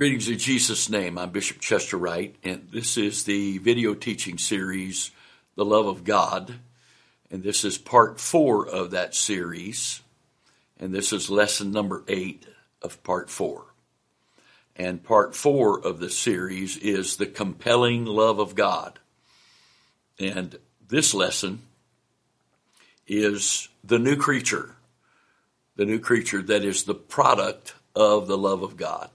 Greetings in Jesus' name. I'm Bishop Chester Wright, and this is the video teaching series, The Love of God. And this is part four of that series. And this is lesson number eight of part four. And part four of the series is The Compelling Love of God. And this lesson is the new creature, the new creature that is the product of the love of God.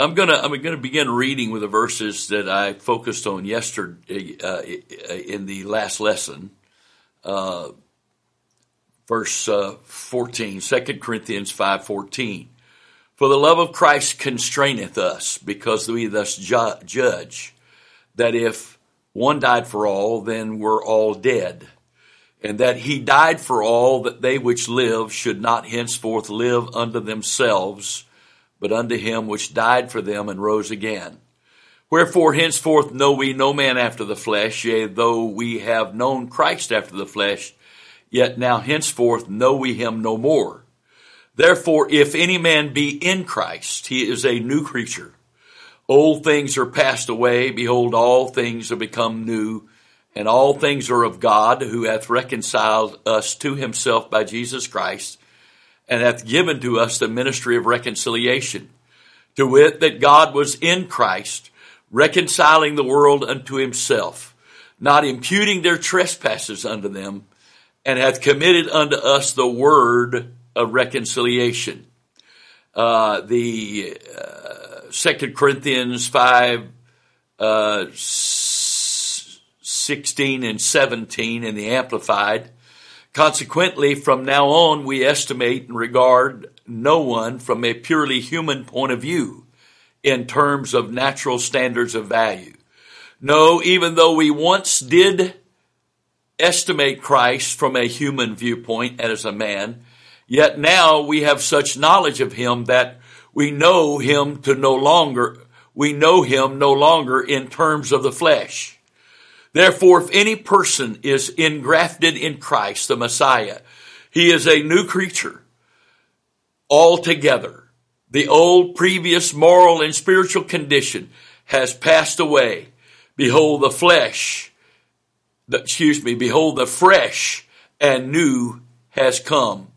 I'm gonna I'm gonna begin reading with the verses that I focused on yesterday uh, in the last lesson. Uh, verse uh, 14, 2 Corinthians 5:14. For the love of Christ constraineth us, because we thus ju- judge that if one died for all, then we're all dead, and that he died for all, that they which live should not henceforth live unto themselves but unto him which died for them and rose again. Wherefore henceforth know we no man after the flesh, yea, though we have known Christ after the flesh, yet now henceforth know we him no more. Therefore, if any man be in Christ, he is a new creature. Old things are passed away. Behold, all things are become new. And all things are of God, who hath reconciled us to himself by Jesus Christ, and hath given to us the ministry of reconciliation. To wit, that God was in Christ, reconciling the world unto himself, not imputing their trespasses unto them, and hath committed unto us the word of reconciliation. Uh, the uh, Second Corinthians 5, uh, 16 and 17 in the Amplified Consequently, from now on, we estimate and regard no one from a purely human point of view in terms of natural standards of value. No, even though we once did estimate Christ from a human viewpoint as a man, yet now we have such knowledge of him that we know him to no longer, we know him no longer in terms of the flesh. Therefore, if any person is engrafted in Christ, the Messiah, he is a new creature altogether. The old previous moral and spiritual condition has passed away. Behold the flesh, excuse me, behold the fresh and new has come.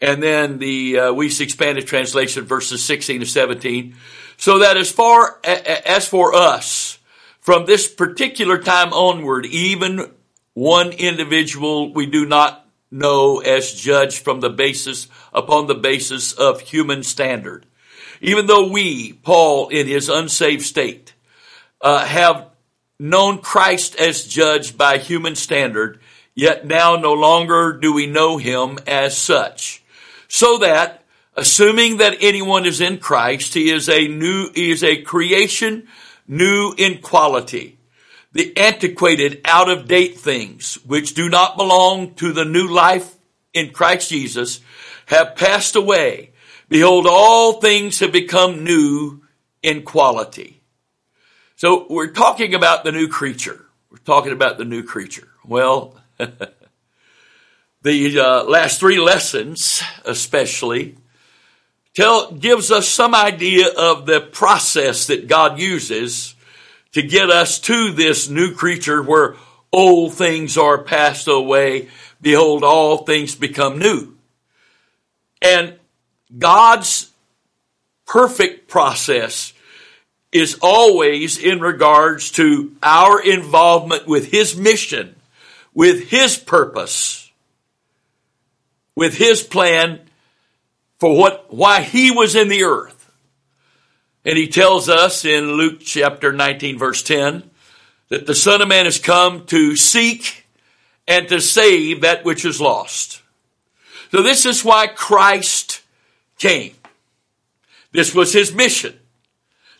And then the uh, Wuest expanded translation verses 16 to 17. So that as far as for us, from this particular time onward, even one individual we do not know as judged from the basis, upon the basis of human standard. Even though we, Paul, in his unsaved state, uh, have known Christ as judged by human standard, yet now no longer do we know him as such. So that, assuming that anyone is in Christ, he is a new, he is a creation new in quality. The antiquated, out of date things which do not belong to the new life in Christ Jesus have passed away. Behold, all things have become new in quality. So we're talking about the new creature. We're talking about the new creature. Well, the uh, last three lessons, especially, tell, gives us some idea of the process that God uses to get us to this new creature where old things are passed away. Behold, all things become new. And God's perfect process is always in regards to our involvement with His mission, with His purpose, with His plan for what, why he was in the earth. And he tells us in Luke chapter 19 verse 10 that the son of man has come to seek and to save that which is lost. So this is why Christ came. This was his mission.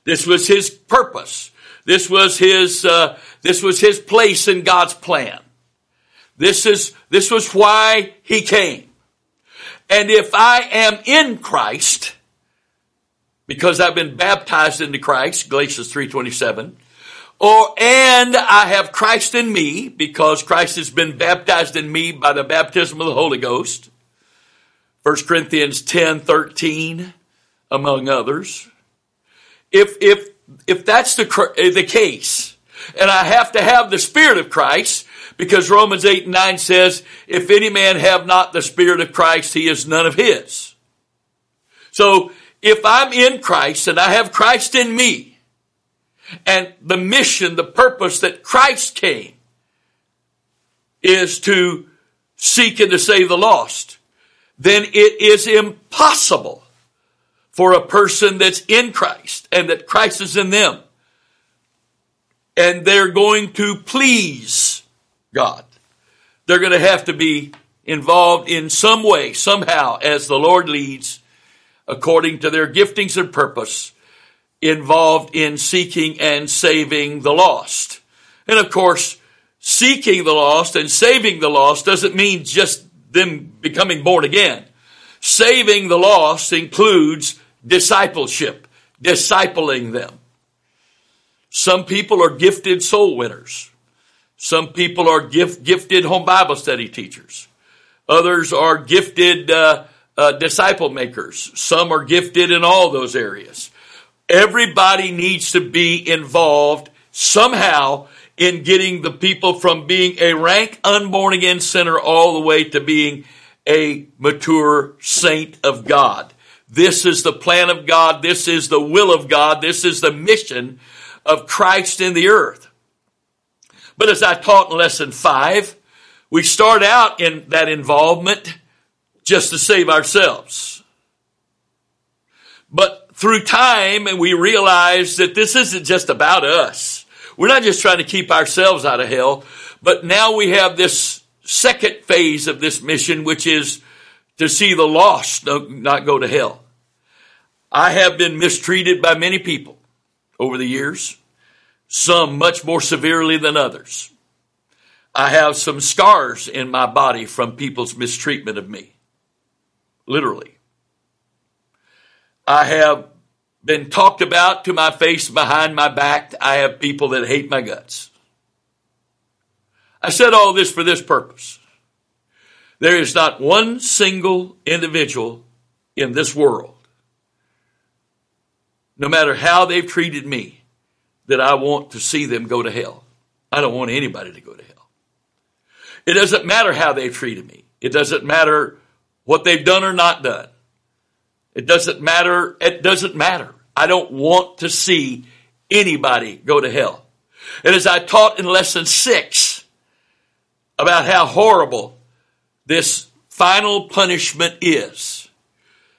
This was his purpose. This was his, uh, this was his place in God's plan. This is, this was why he came. And if I am in Christ, because I've been baptized into Christ, Galatians 3.27, or, and I have Christ in me, because Christ has been baptized in me by the baptism of the Holy Ghost, 1 Corinthians 10, 13, among others. if, if, if that's the, the case, and I have to have the Spirit of Christ, because Romans 8 and 9 says, if any man have not the Spirit of Christ, he is none of his. So, if I'm in Christ and I have Christ in me, and the mission, the purpose that Christ came is to seek and to save the lost, then it is impossible for a person that's in Christ and that Christ is in them and they're going to please God. They're going to have to be involved in some way, somehow, as the Lord leads, according to their giftings and purpose, involved in seeking and saving the lost. And of course, seeking the lost and saving the lost doesn't mean just them becoming born again. Saving the lost includes discipleship, discipling them. Some people are gifted soul winners. Some people are gift, gifted home Bible study teachers. Others are gifted uh, uh, disciple makers. Some are gifted in all those areas. Everybody needs to be involved somehow in getting the people from being a rank unborn again sinner all the way to being a mature saint of God. This is the plan of God. This is the will of God. This is the mission of Christ in the earth. But as I taught in lesson five, we start out in that involvement just to save ourselves. But through time, and we realize that this isn't just about us. We're not just trying to keep ourselves out of hell, but now we have this second phase of this mission, which is to see the lost not go to hell. I have been mistreated by many people over the years, some much more severely than others. I have some scars in my body from people's mistreatment of me. Literally. I have been talked about to my face behind my back. I have people that hate my guts. I said all this for this purpose. There is not one single individual in this world, no matter how they've treated me, that I want to see them go to hell. I don't want anybody to go to hell. It doesn't matter how they've treated me. It doesn't matter what they've done or not done. It doesn't matter. It doesn't matter. I don't want to see anybody go to hell. And as I taught in lesson six about how horrible this final punishment is,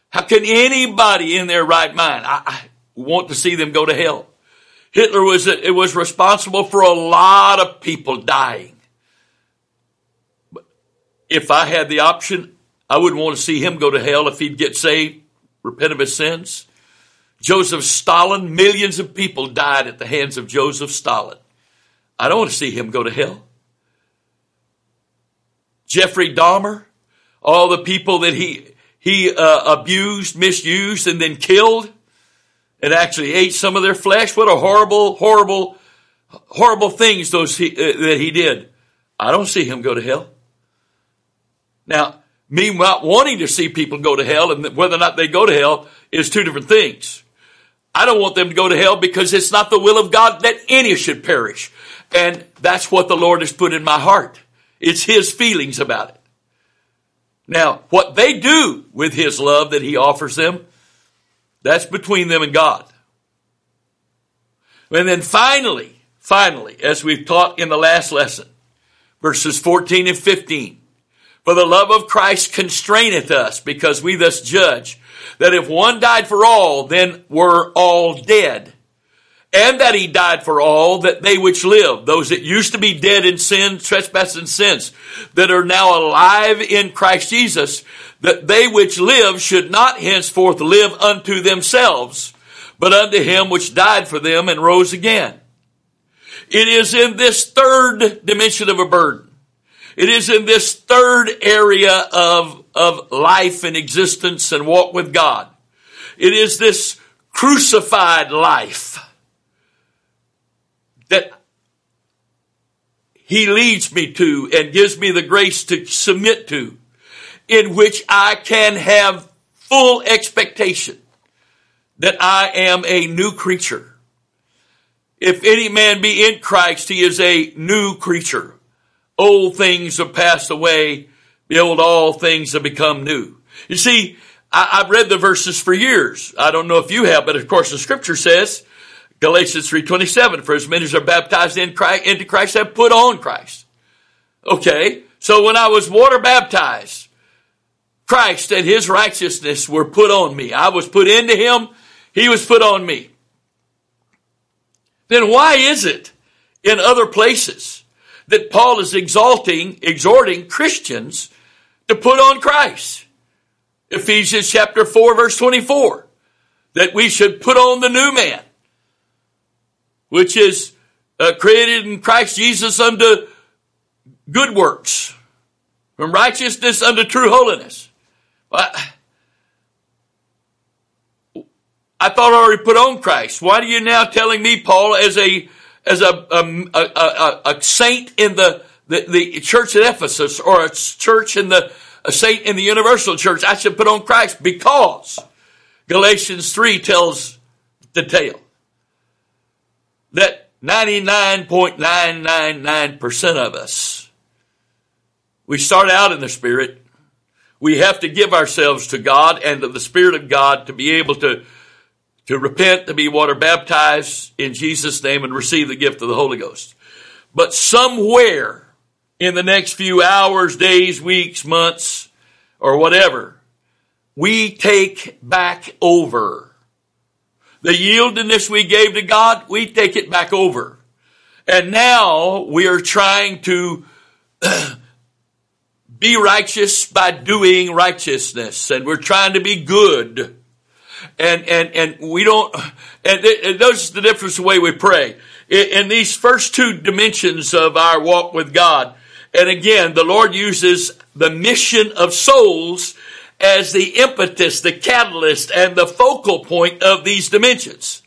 how can anybody in their right mind I, I want to see them go to hell? Hitler was it was responsible for a lot of people dying. But if I had the option, I wouldn't want to see him go to hell if he'd get saved, repent of his sins. Joseph Stalin, millions of people died at the hands of Joseph Stalin. I don't want to see him go to hell. Jeffrey Dahmer, all the people that he he uh, abused, misused, and then killed and actually ate some of their flesh. What a horrible, horrible, horrible things those he, uh, that he did. I don't see him go to hell. Now, me not wanting to see people go to hell and whether or not they go to hell is two different things. I don't want them to go to hell because it's not the will of God that any should perish. And that's what the Lord has put in my heart. It's His feelings about it. Now, what they do with His love that He offers them, that's between them and God. And then finally, finally, as we've taught in the last lesson, verses 14 and 15, for the love of Christ constraineth us because we thus judge that if one died for all, then were all dead. And that he died for all, that they which live, those that used to be dead in sin, trespass and sins, that are now alive in Christ Jesus, that they which live should not henceforth live unto themselves, but unto him which died for them and rose again. It is in this third dimension of a burden. It is in this third area of, of life and existence and walk with God. It is this crucified life that he leads me to and gives me the grace to submit to in which I can have full expectation that I am a new creature. If any man be in Christ, he is a new creature. Old things have passed away. Behold, all things have become new. You see, I, have read the verses for years. I don't know if you have, but of course the scripture says, Galatians 3.27, for as many as are baptized in Christ, into Christ have put on Christ. Okay, so when I was water baptized, Christ and his righteousness were put on me. I was put into him, he was put on me. Then why is it in other places that Paul is exalting, exhorting Christians to put on Christ? Ephesians chapter 4 verse 24. That we should put on the new man, which is uh, created in Christ Jesus unto good works, from righteousness unto true holiness. I, I thought I already put on Christ. Why are you now telling me, Paul, as a as a a, a, a saint in the, the, the church at Ephesus or a church in the a saint in the universal church, I should put on Christ because Galatians 3 tells the tale that 99.999% of us, we start out in the Spirit. We have to give ourselves to God and to the Spirit of God to be able to, to repent, to be water baptized in Jesus' name and receive the gift of the Holy Ghost. But somewhere in the next few hours, days, weeks, months, or whatever, we take back over. The yieldedness we gave to God, we take it back over. And now we are trying to be righteous by doing righteousness and we're trying to be good. And, and, and we don't, and, and those the difference the way we pray. In, in these first two dimensions of our walk with God, and again, the Lord uses the mission of souls as the impetus, the catalyst, and the focal point of these dimensions.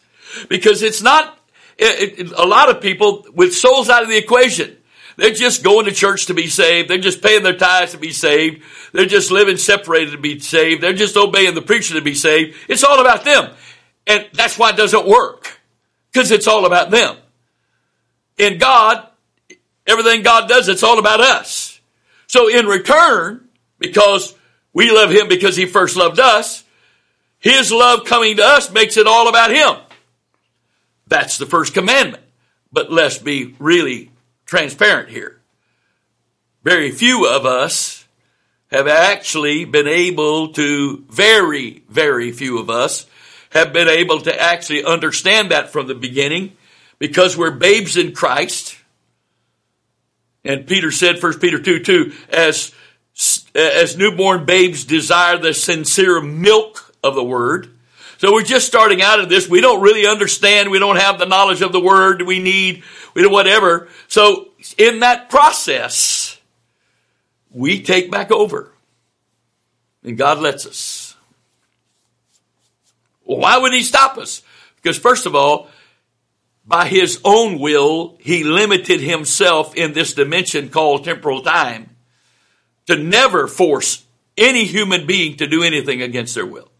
Because it's not, it, it, a lot of people with souls out of the equation, they're just going to church to be saved. They're just paying their tithes to be saved. They're just living separated to be saved. They're just obeying the preacher to be saved. It's all about them. And that's why it doesn't work. Because it's all about them. In God, Everything God does, it's all about us. So in return, because we love Him because He first loved us, His love coming to us makes it all about Him. That's the first commandment. But let's be really transparent here. Very few of us have actually been able to, very, very few of us have been able to actually understand that from the beginning because we're babes in Christ and Peter said, 1 Peter 2, 2, as, Uh, as newborn babes desire the sincere milk of the word. So we're just starting out of this. We don't really understand. We don't have the knowledge of the word we need. We do whatever. So in that process, we take back over. And God lets us. Well, why would he stop us? Because first of all, by his own will, he limited himself in this dimension called temporal time to never force any human being to do anything against their will.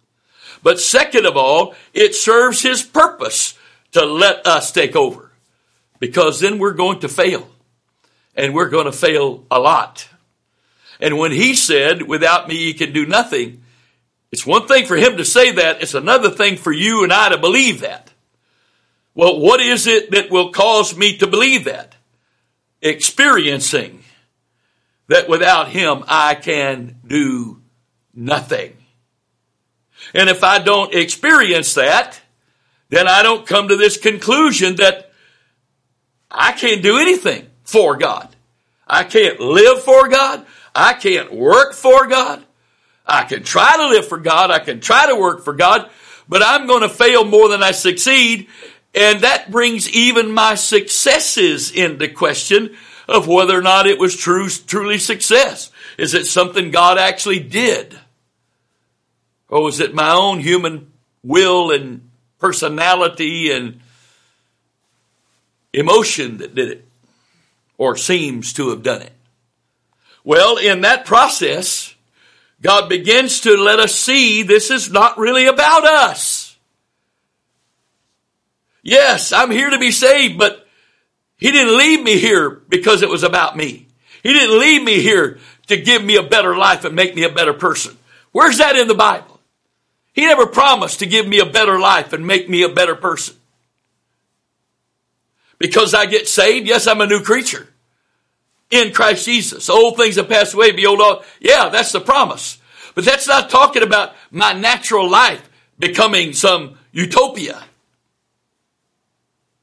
But second of all, it serves his purpose to let us take over because then we're going to fail and we're going to fail a lot. And when he said, without me, you can do nothing, it's one thing for him to say that. It's another thing for you and I to believe that. Well, what is it that will cause me to believe that? Experiencing that without Him I can do nothing. And if I don't experience that, then I don't come to this conclusion that I can't do anything for God. I can't live for God. I can't work for God. I can try to live for God. I can try to work for God, but I'm going to fail more than I succeed. And that brings even my successes into question of whether or not it was true, truly success. Is it something God actually did? Or was it my own human will and personality and emotion that did it? Or seems to have done it? Well, in that process, God begins to let us see this is not really about us. Yes, I'm here to be saved, but he didn't leave me here because it was about me. He didn't leave me here to give me a better life and make me a better person. Where's that in the Bible? He never promised to give me a better life and make me a better person. Because I get saved, yes, I'm a new creature in Christ Jesus. Old things have passed away, behold all. Yeah, that's the promise. But that's not talking about my natural life becoming some utopia,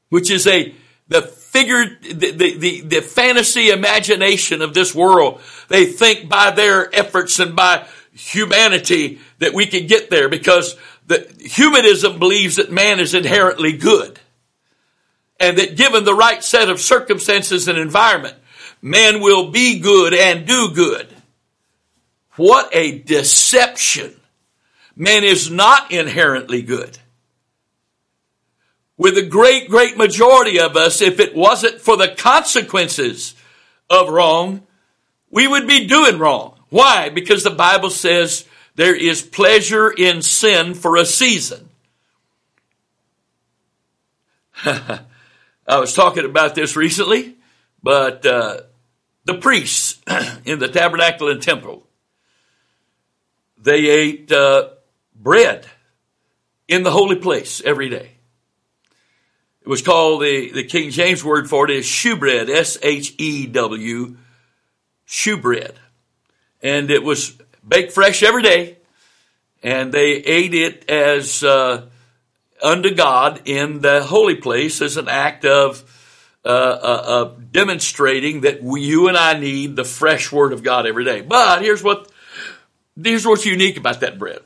which is a, the figure, the, the, the, fantasy imagination of this world. They think by their efforts and by humanity that we can get there because the humanism believes that man is inherently good and that given the right set of circumstances and environment, man will be good and do good. What a deception. Man is not inherently good. With the great, great majority of us, if it wasn't for the consequences of wrong, we would be doing wrong. Why? Because the Bible says there is pleasure in sin for a season. I was talking about this recently, but uh, the priests in the tabernacle and temple, they ate uh, bread in the holy place every day. It was called the, the King James word for it is shewbread, S-H-E-W, shewbread. And it was baked fresh every day. And they ate it as, uh, unto God in the holy place as an act of, uh, uh, demonstrating that we, you and I need the fresh word of God every day. But here's what, here's what's unique about that bread.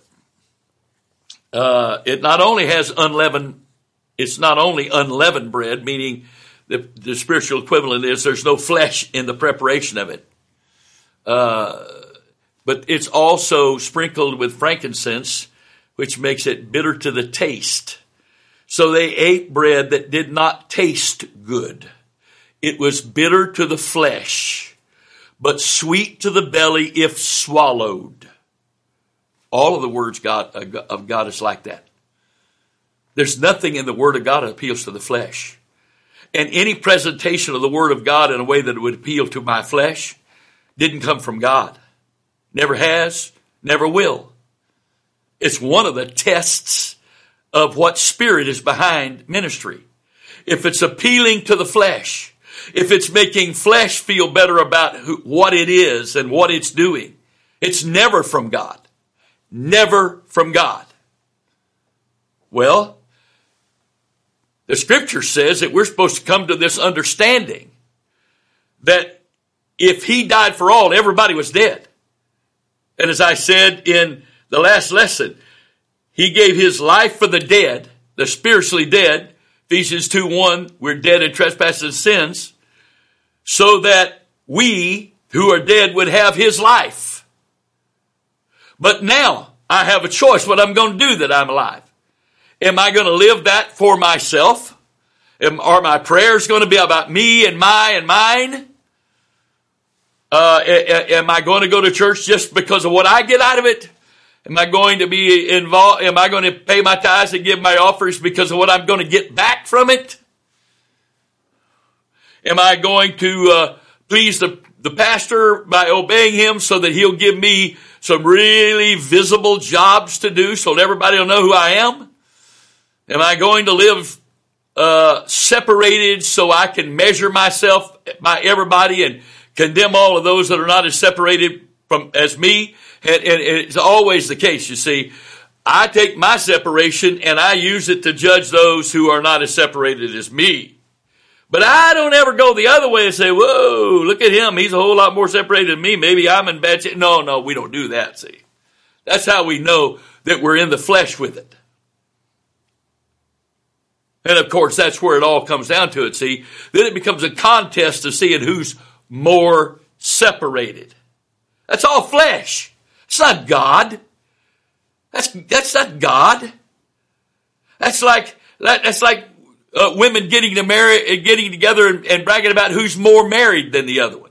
Uh, it not only has unleavened, it's not only unleavened bread, meaning the, the spiritual equivalent is there's no flesh in the preparation of it. Uh, but it's also sprinkled with frankincense, which makes it bitter to the taste. So they ate bread that did not taste good. It was bitter to the flesh, but sweet to the belly if swallowed. All of the words God, of God is like that. There's nothing in the Word of God that appeals to the flesh. And any presentation of the Word of God in a way that would appeal to my flesh didn't come from God. Never has, never will. It's one of the tests of what spirit is behind ministry. If it's appealing to the flesh, if it's making flesh feel better about who, what it is and what it's doing, it's never from God. Never from God. Well, the scripture says that we're supposed to come to this understanding that if he died for all, everybody was dead. And as I said in the last lesson, he gave his life for the dead, the spiritually dead. Ephesians 2 1, we're dead in trespasses and sins, so that we who are dead would have his life. But now I have a choice what I'm going to do that I'm alive. Am I going to live that for myself? Am, are my prayers going to be about me and my and mine? Uh, am I going to go to church just because of what I get out of it? Am I going to be involved? Am I going to pay my tithes and give my offers because of what I'm going to get back from it? Am I going to uh, please the, the pastor by obeying him so that he'll give me some really visible jobs to do so that everybody will know who I am? Am I going to live uh, separated so I can measure myself by everybody and condemn all of those that are not as separated from as me. And, and, it's always the case, you see. I take my separation and I use it to judge those who are not as separated as me. But I don't ever go the other way and say, whoa, look at him. He's a whole lot more separated than me. Maybe I'm in bad shape. No, no, we don't do that, see. That's how we know that we're in the flesh with it. And of course, that's where it all comes down to it, see. Then it becomes a contest of seeing who's more separated. That's all flesh. It's not God. That's, that's not God. That's like, that, that's like uh, women getting to marry, uh, getting together and, and bragging about who's more married than the other one.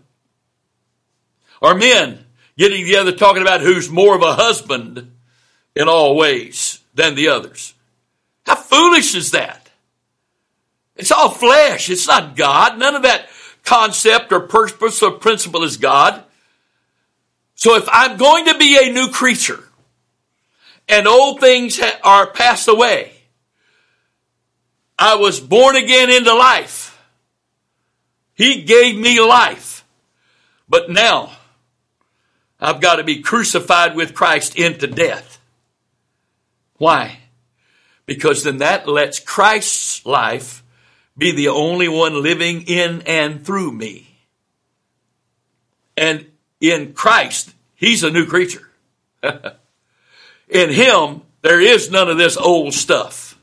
Or men getting together talking about who's more of a husband in all ways than the others. How foolish is that? It's all flesh. It's not God. None of that concept or purpose or principle is God. So if I'm going to be a new creature and old things are passed away, I was born again into life. He gave me life. But now I've got to be crucified with Christ into death. Why? Because then that lets Christ's life be the only one living in and through me. And in Christ, He's a new creature. in Him, there is none of this old stuff.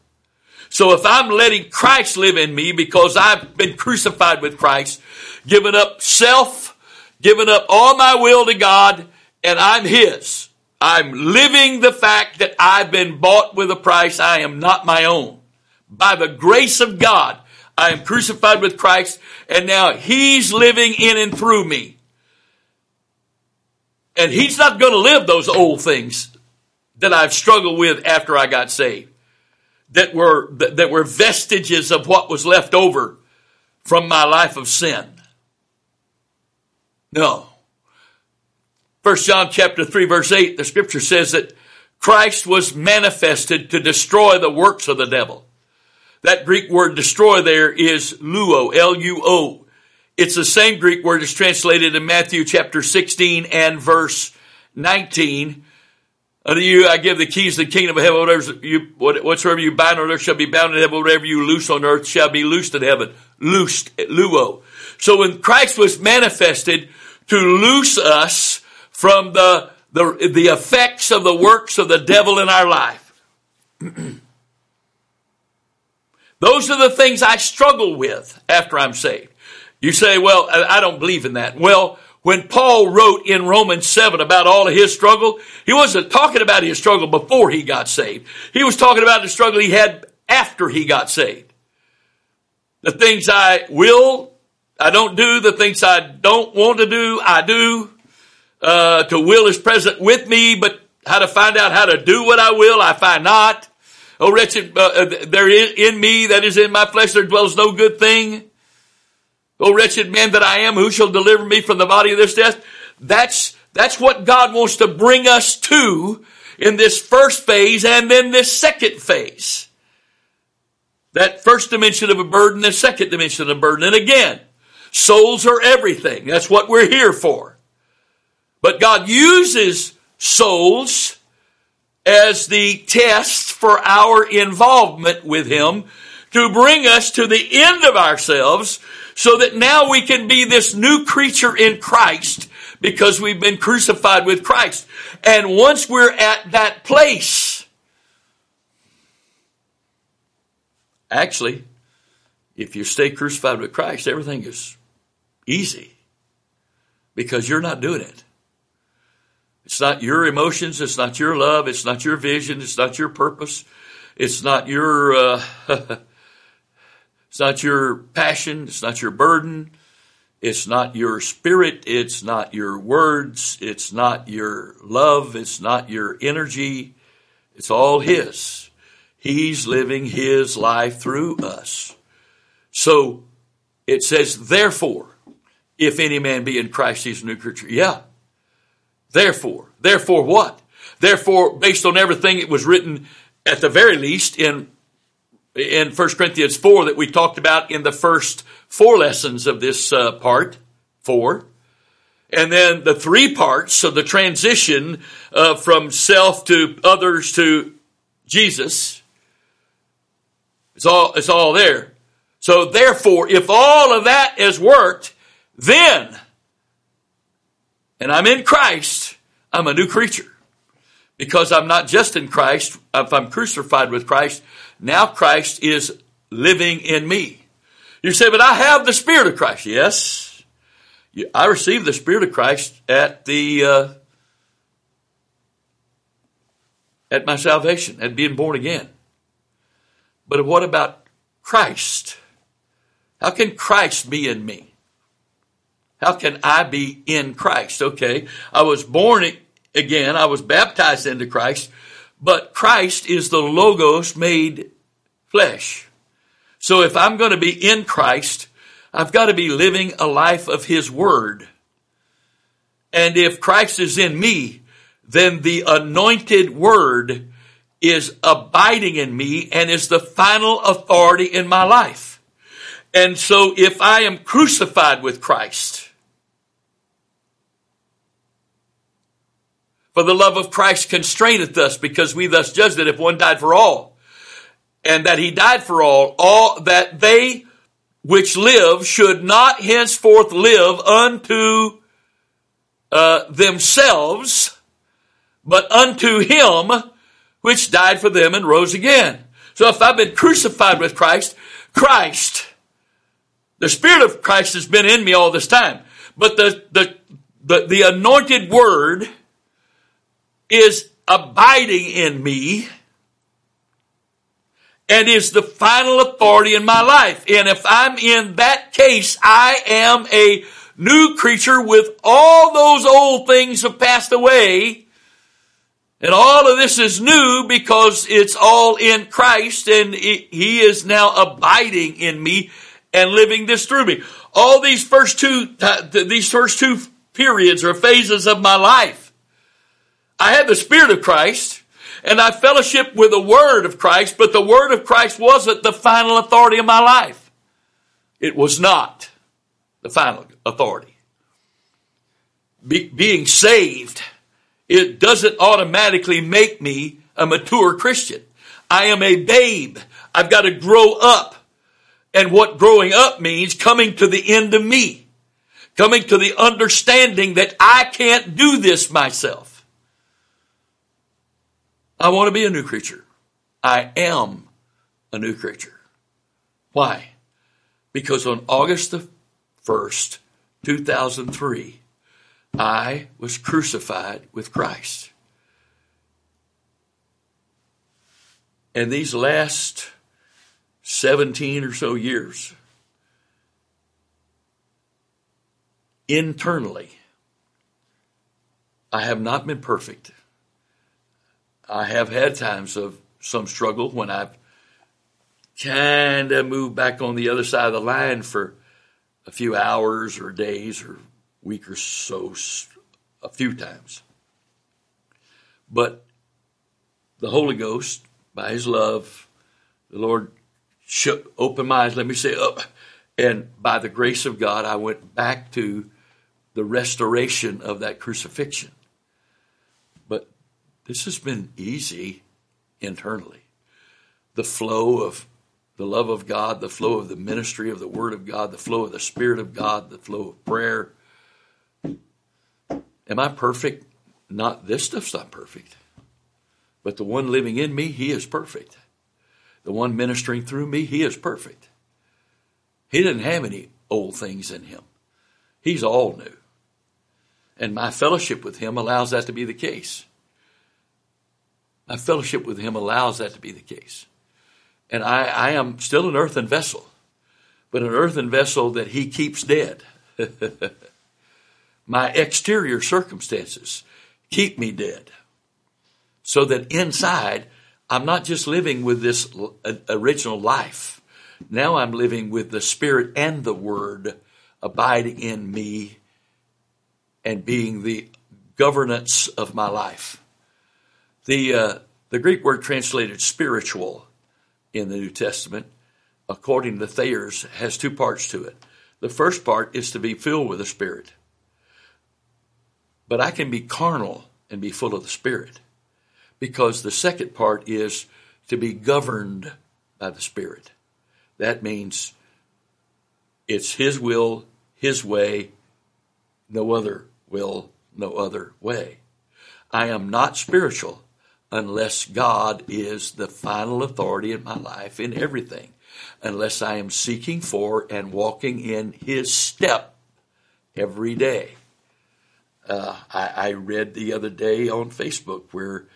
So if I'm letting Christ live in me because I've been crucified with Christ, given up self, given up all my will to God, and I'm His. I'm living the fact that I've been bought with a price. I am not my own. By the grace of God, I am crucified with Christ, and now He's living in and through me. And He's not going to live those old things that I've struggled with after I got saved, that were that were vestiges of what was left over from my life of sin. No. First John chapter 3 verse 8, the scripture says that Christ was manifested to destroy the works of the devil. That Greek word destroy there is luo, L-U-O. It's the same Greek word as translated in Matthew chapter 16 and verse 19. Unto you I give the keys to the kingdom of heaven. Whatever you, whatsoever you bind on earth shall be bound in heaven. Whatever you loose on earth shall be loosed in heaven. Loosed, luo. So when Christ was manifested to loose us from the, the, the effects of the works of the devil in our life. Those are the things I struggle with after I'm saved. You say, well, I don't believe in that. Well, when Paul wrote in Romans 7 about all of his struggle, he wasn't talking about his struggle before he got saved. He was talking about the struggle he had after he got saved. The things I will, I don't do. The things I don't want to do, I do. Uh, to will is present with me, but how to find out how to do what I will, I find not. Oh, wretched, uh, uh there is in me that is in my flesh, there dwells no good thing. O wretched man that I am, who shall deliver me from the body of this death? That's, that's what God wants to bring us to in this first phase and then this second phase. That first dimension of a burden, the second dimension of a burden. And again, souls are everything. That's what we're here for. But God uses souls as the test for our involvement with Him to bring us to the end of ourselves so that now we can be this new creature in Christ because we've been crucified with Christ. And once we're at that place, actually, if you stay crucified with Christ, everything is easy because you're not doing it. It's not your emotions. It's not your love. It's not your vision. It's not your purpose. It's not your uh, It's not your passion. It's not your burden. It's not your spirit. It's not your words. It's not your love. It's not your energy. It's all His. He's living His life through us. So it says, therefore, if any man be in Christ, he's a new creature. Yeah. Therefore. Therefore what? Therefore, based on everything it was written at the very least in in 1 Corinthians 4 that we talked about in the first four lessons of this uh, part, four. And then the three parts of the transition uh, from self to others to Jesus. It's all, it's all there. So therefore, if all of that has worked, then, and I'm in Christ, I'm a new creature. Because I'm not just in Christ, if I'm crucified with Christ, now Christ is living in me. You say, but I have the Spirit of Christ. Yes. I received the Spirit of Christ at the, uh, at my salvation, at being born again. But what about Christ? How can Christ be in me? How can I be in Christ? Okay. I was born again. I was baptized into Christ. But Christ is the Logos made flesh. So if I'm going to be in Christ, I've got to be living a life of His Word. And if Christ is in me, then the anointed Word is abiding in me and is the final authority in my life. And so if I am crucified with Christ, for the love of Christ constraineth us because we thus judge that if one died for all, and that he died for all, all that they which live should not henceforth live unto uh, themselves, but unto him which died for them and rose again. So if I've been crucified with Christ, Christ, the Spirit of Christ has been in me all this time. But the, the, the, the anointed word is abiding in me and is the final authority in my life. And if I'm in that case, I am a new creature with all those old things have passed away and all of this is new because it's all in Christ and it, He is now abiding in me and living this through me. All these first two, these first two periods or phases of my life, I had the Spirit of Christ and I fellowship with the Word of Christ, but the Word of Christ wasn't the final authority of my life. It was not the final authority. Be, being saved it doesn't automatically make me a mature Christian. I am a babe. I've got to grow up. And what growing up means, coming to the end of me. Coming to the understanding that I can't do this myself. I want to be a new creature. I am a new creature. Why? Because on August the 1st, 2003, I was crucified with Christ. And these last 17 or so years, internally, I have not been perfect. I have had times of some struggle when I've kind of moved back on the other side of the line for a few hours or days or week or so, a few times. But the Holy Ghost, by His love, the Lord shook, opened my eyes, let me say up, and by the grace of God, I went back to the restoration of that crucifixion. This has been easy internally. The flow of the love of God, the flow of the ministry of the Word of God, the flow of the Spirit of God, the flow of prayer, Am I perfect? Not this stuff's not perfect. But the one living in me, he is perfect. The one ministering through me, he is perfect. He doesn't have any old things in him. He's all new. And my fellowship with him allows that to be the case. My fellowship with him allows that to be the case. And I, I am still an earthen vessel, but an earthen vessel that he keeps dead. my exterior circumstances keep me dead. So that inside, I'm not just living with this original life. Now I'm living with the Spirit and the Word abiding in me and being the governance of my life. The, uh, the Greek word translated spiritual in the New Testament, according to Thayer's, has two parts to it. The first part is to be filled with the Spirit. But I can be carnal and be full of the Spirit. Because the second part is to be governed by the Spirit. That means it's His will, His way, no other will, no other way. I am not spiritual unless God is the final authority in my life in everything. Unless I am seeking for and walking in His step every day. Uh, I, I, read the other day on Facebook where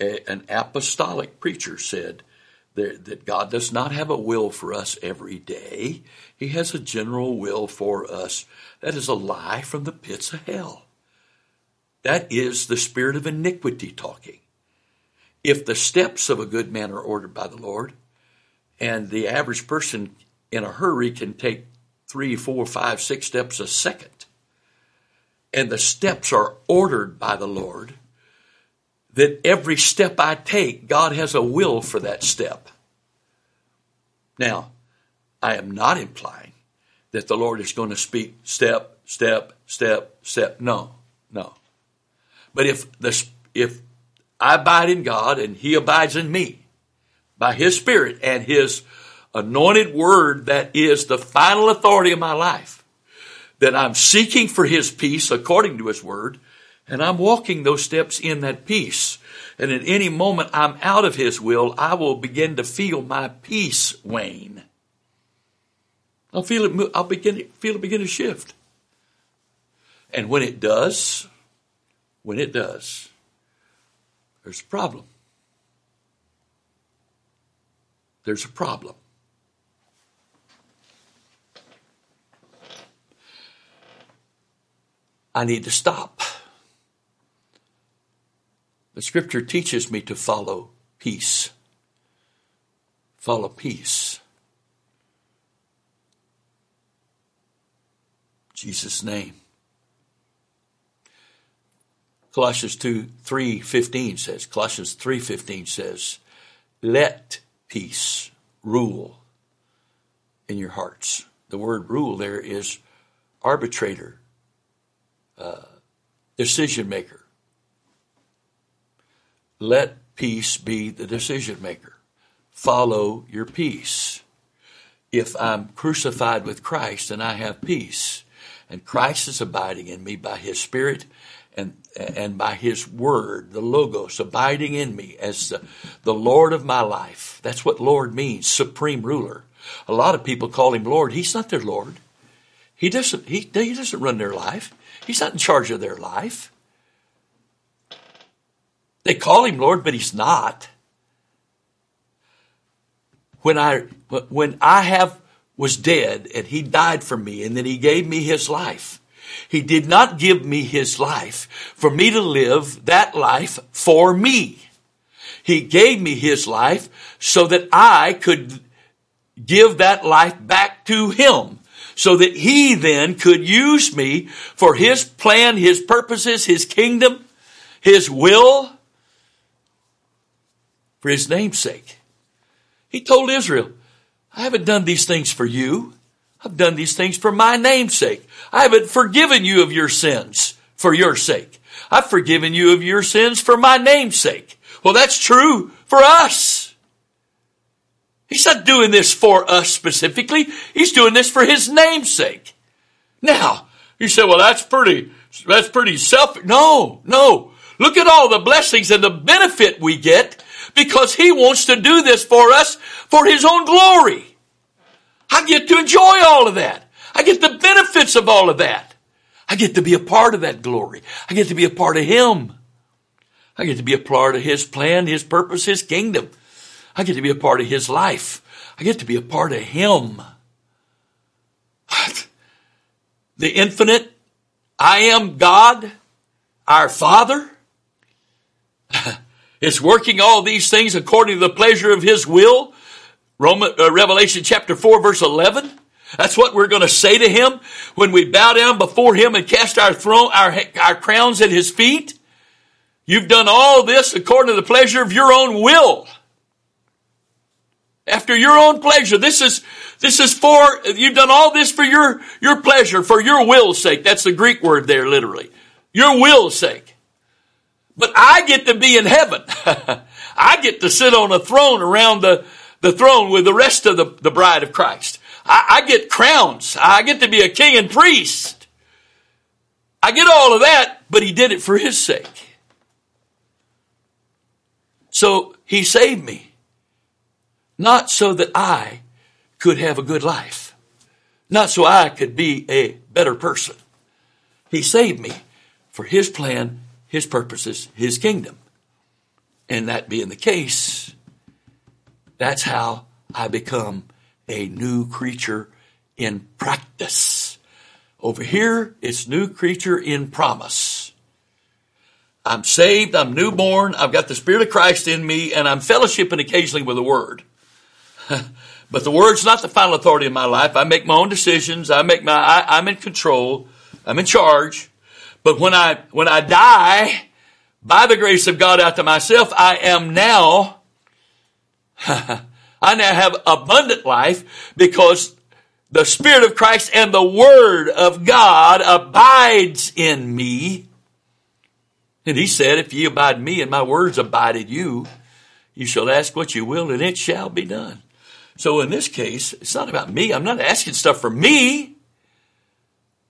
a, an apostolic preacher said that, that God does not have a will for us every day. He has a general will for us. That is a lie from the pits of hell. That is the spirit of iniquity talking. If the steps of a good man are ordered by the Lord, And the average person in a hurry can take three, four, five, six steps a second. And the steps are ordered by the Lord. That every step I take, God has a will for that step. Now, I am not implying that the Lord is going to speak step, step, step, step. No, no. But if the, if I abide in God and He abides in me by His Spirit and His anointed word that is the final authority of my life, that I'm seeking for His peace according to His word, and I'm walking those steps in that peace. And at any moment I'm out of His will, I will begin to feel my peace wane. I'll feel it. I'll begin. Feel it begin to shift. And when it does, when it does, there's a problem. There's a problem. I need to stop. The scripture teaches me to follow peace. Follow peace. Jesus' name. Colossians 2, 3.15 says, Colossians 3.15 says, let peace rule in your hearts. The word rule there is arbitrator, uh, decision maker. Let peace be the decision maker. Follow your peace. If I'm crucified with Christ, then I have peace. And Christ is abiding in me by his Spirit and, and by his word, the Logos, abiding in me as the, the Lord of my life. That's what Lord means, supreme ruler. A lot of people call him Lord. He's not their Lord. He doesn't, he, he doesn't run their life. He's not in charge of their life. They call him Lord, but he's not. When I, when I have, was dead and he died for me and then he gave me his life. He did not give me his life for me to live that life for me. He gave me his life so that I could give that life back to him so that he then could use me for his plan, his purposes, his kingdom, his will, for his name's sake. He told Israel, I haven't done these things for you. I've done these things for my name's sake. I haven't forgiven you of your sins for your sake. I've forgiven you of your sins for my name's sake. Well, that's true for us. He's not doing this for us specifically. He's doing this for his name's sake. Now, you say, well, that's pretty, that's pretty selfish. No, no. Look at all the blessings and the benefit we get because he wants to do this for us for his own glory. I get to enjoy all of that. I get the benefits of all of that. I get to be a part of that glory. I get to be a part of Him. I get to be a part of His plan, His purpose, His kingdom. I get to be a part of His life. I get to be a part of Him. The infinite, I am God, our Father, is working all these things according to the pleasure of His will Roman, uh, Revelation chapter 4 verse 11. That's what we're going to say to him when we bow down before him and cast our throne, our, our crowns at his feet. You've done all this according to the pleasure of your own will. After your own pleasure. This is, this is for, you've done all this for your, your pleasure, for your will's sake. That's the Greek word there, literally. Your will's sake. But I get to be in heaven. I get to sit on a throne around the, the throne with the rest of the, the bride of Christ. I, I get crowns. I get to be a king and priest. I get all of that, but he did it for his sake. So he saved me. Not so that I could have a good life. Not so I could be a better person. He saved me for his plan, his purposes, his kingdom. And that being the case, that's how I become a new creature in practice. Over here, it's new creature in promise. I'm saved, I'm newborn, I've got the Spirit of Christ in me, and I'm fellowshipping occasionally with the Word. But the word's not the final authority in my life. I make my own decisions. I make my, I, I'm in control. I'm in charge. But when I, when I die, by the grace of God out to myself, I am now, I now have abundant life because the Spirit of Christ and the Word of God abides in me. And he said, if ye abide me and my words abide in you, you shall ask what you will and it shall be done. So in this case, it's not about me. I'm not asking stuff for me.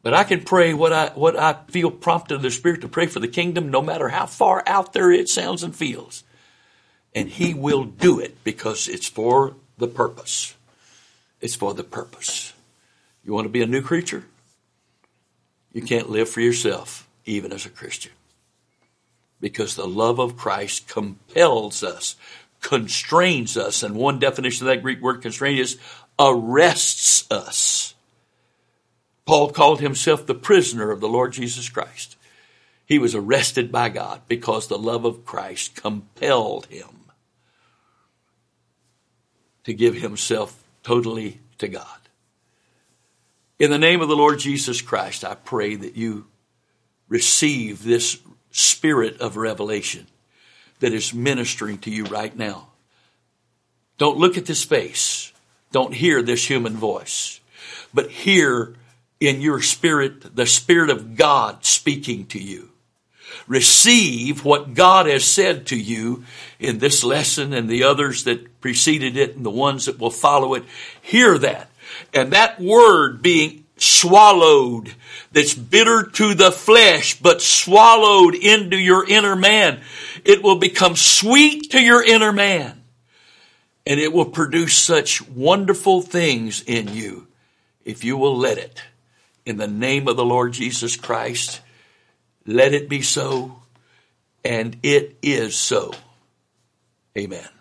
But I can pray what I, what I feel prompted of the Spirit to pray for the kingdom, no matter how far out there it sounds and feels. And He will do it because it's for the purpose. It's for the purpose. You want to be a new creature? You can't live for yourself, even as a Christian. Because the love of Christ compels us constrains us. And one definition of that Greek word constrain is arrests us. Paul called himself the prisoner of the Lord Jesus Christ. He was arrested by God because the love of Christ compelled him to give himself totally to God. In the name of the Lord Jesus Christ, I pray that you receive this spirit of revelation that is ministering to you right now. Don't look at this face. Don't hear this human voice, but hear in your spirit the Spirit of God speaking to you. Receive what God has said to you in this lesson and the others that preceded it and the ones that will follow it. Hear that. And that word being swallowed that's bitter to the flesh, but swallowed into your inner man. It will become sweet to your inner man and it will produce such wonderful things in you if you will let it. In the name of the Lord Jesus Christ, let it be so and it is so. Amen.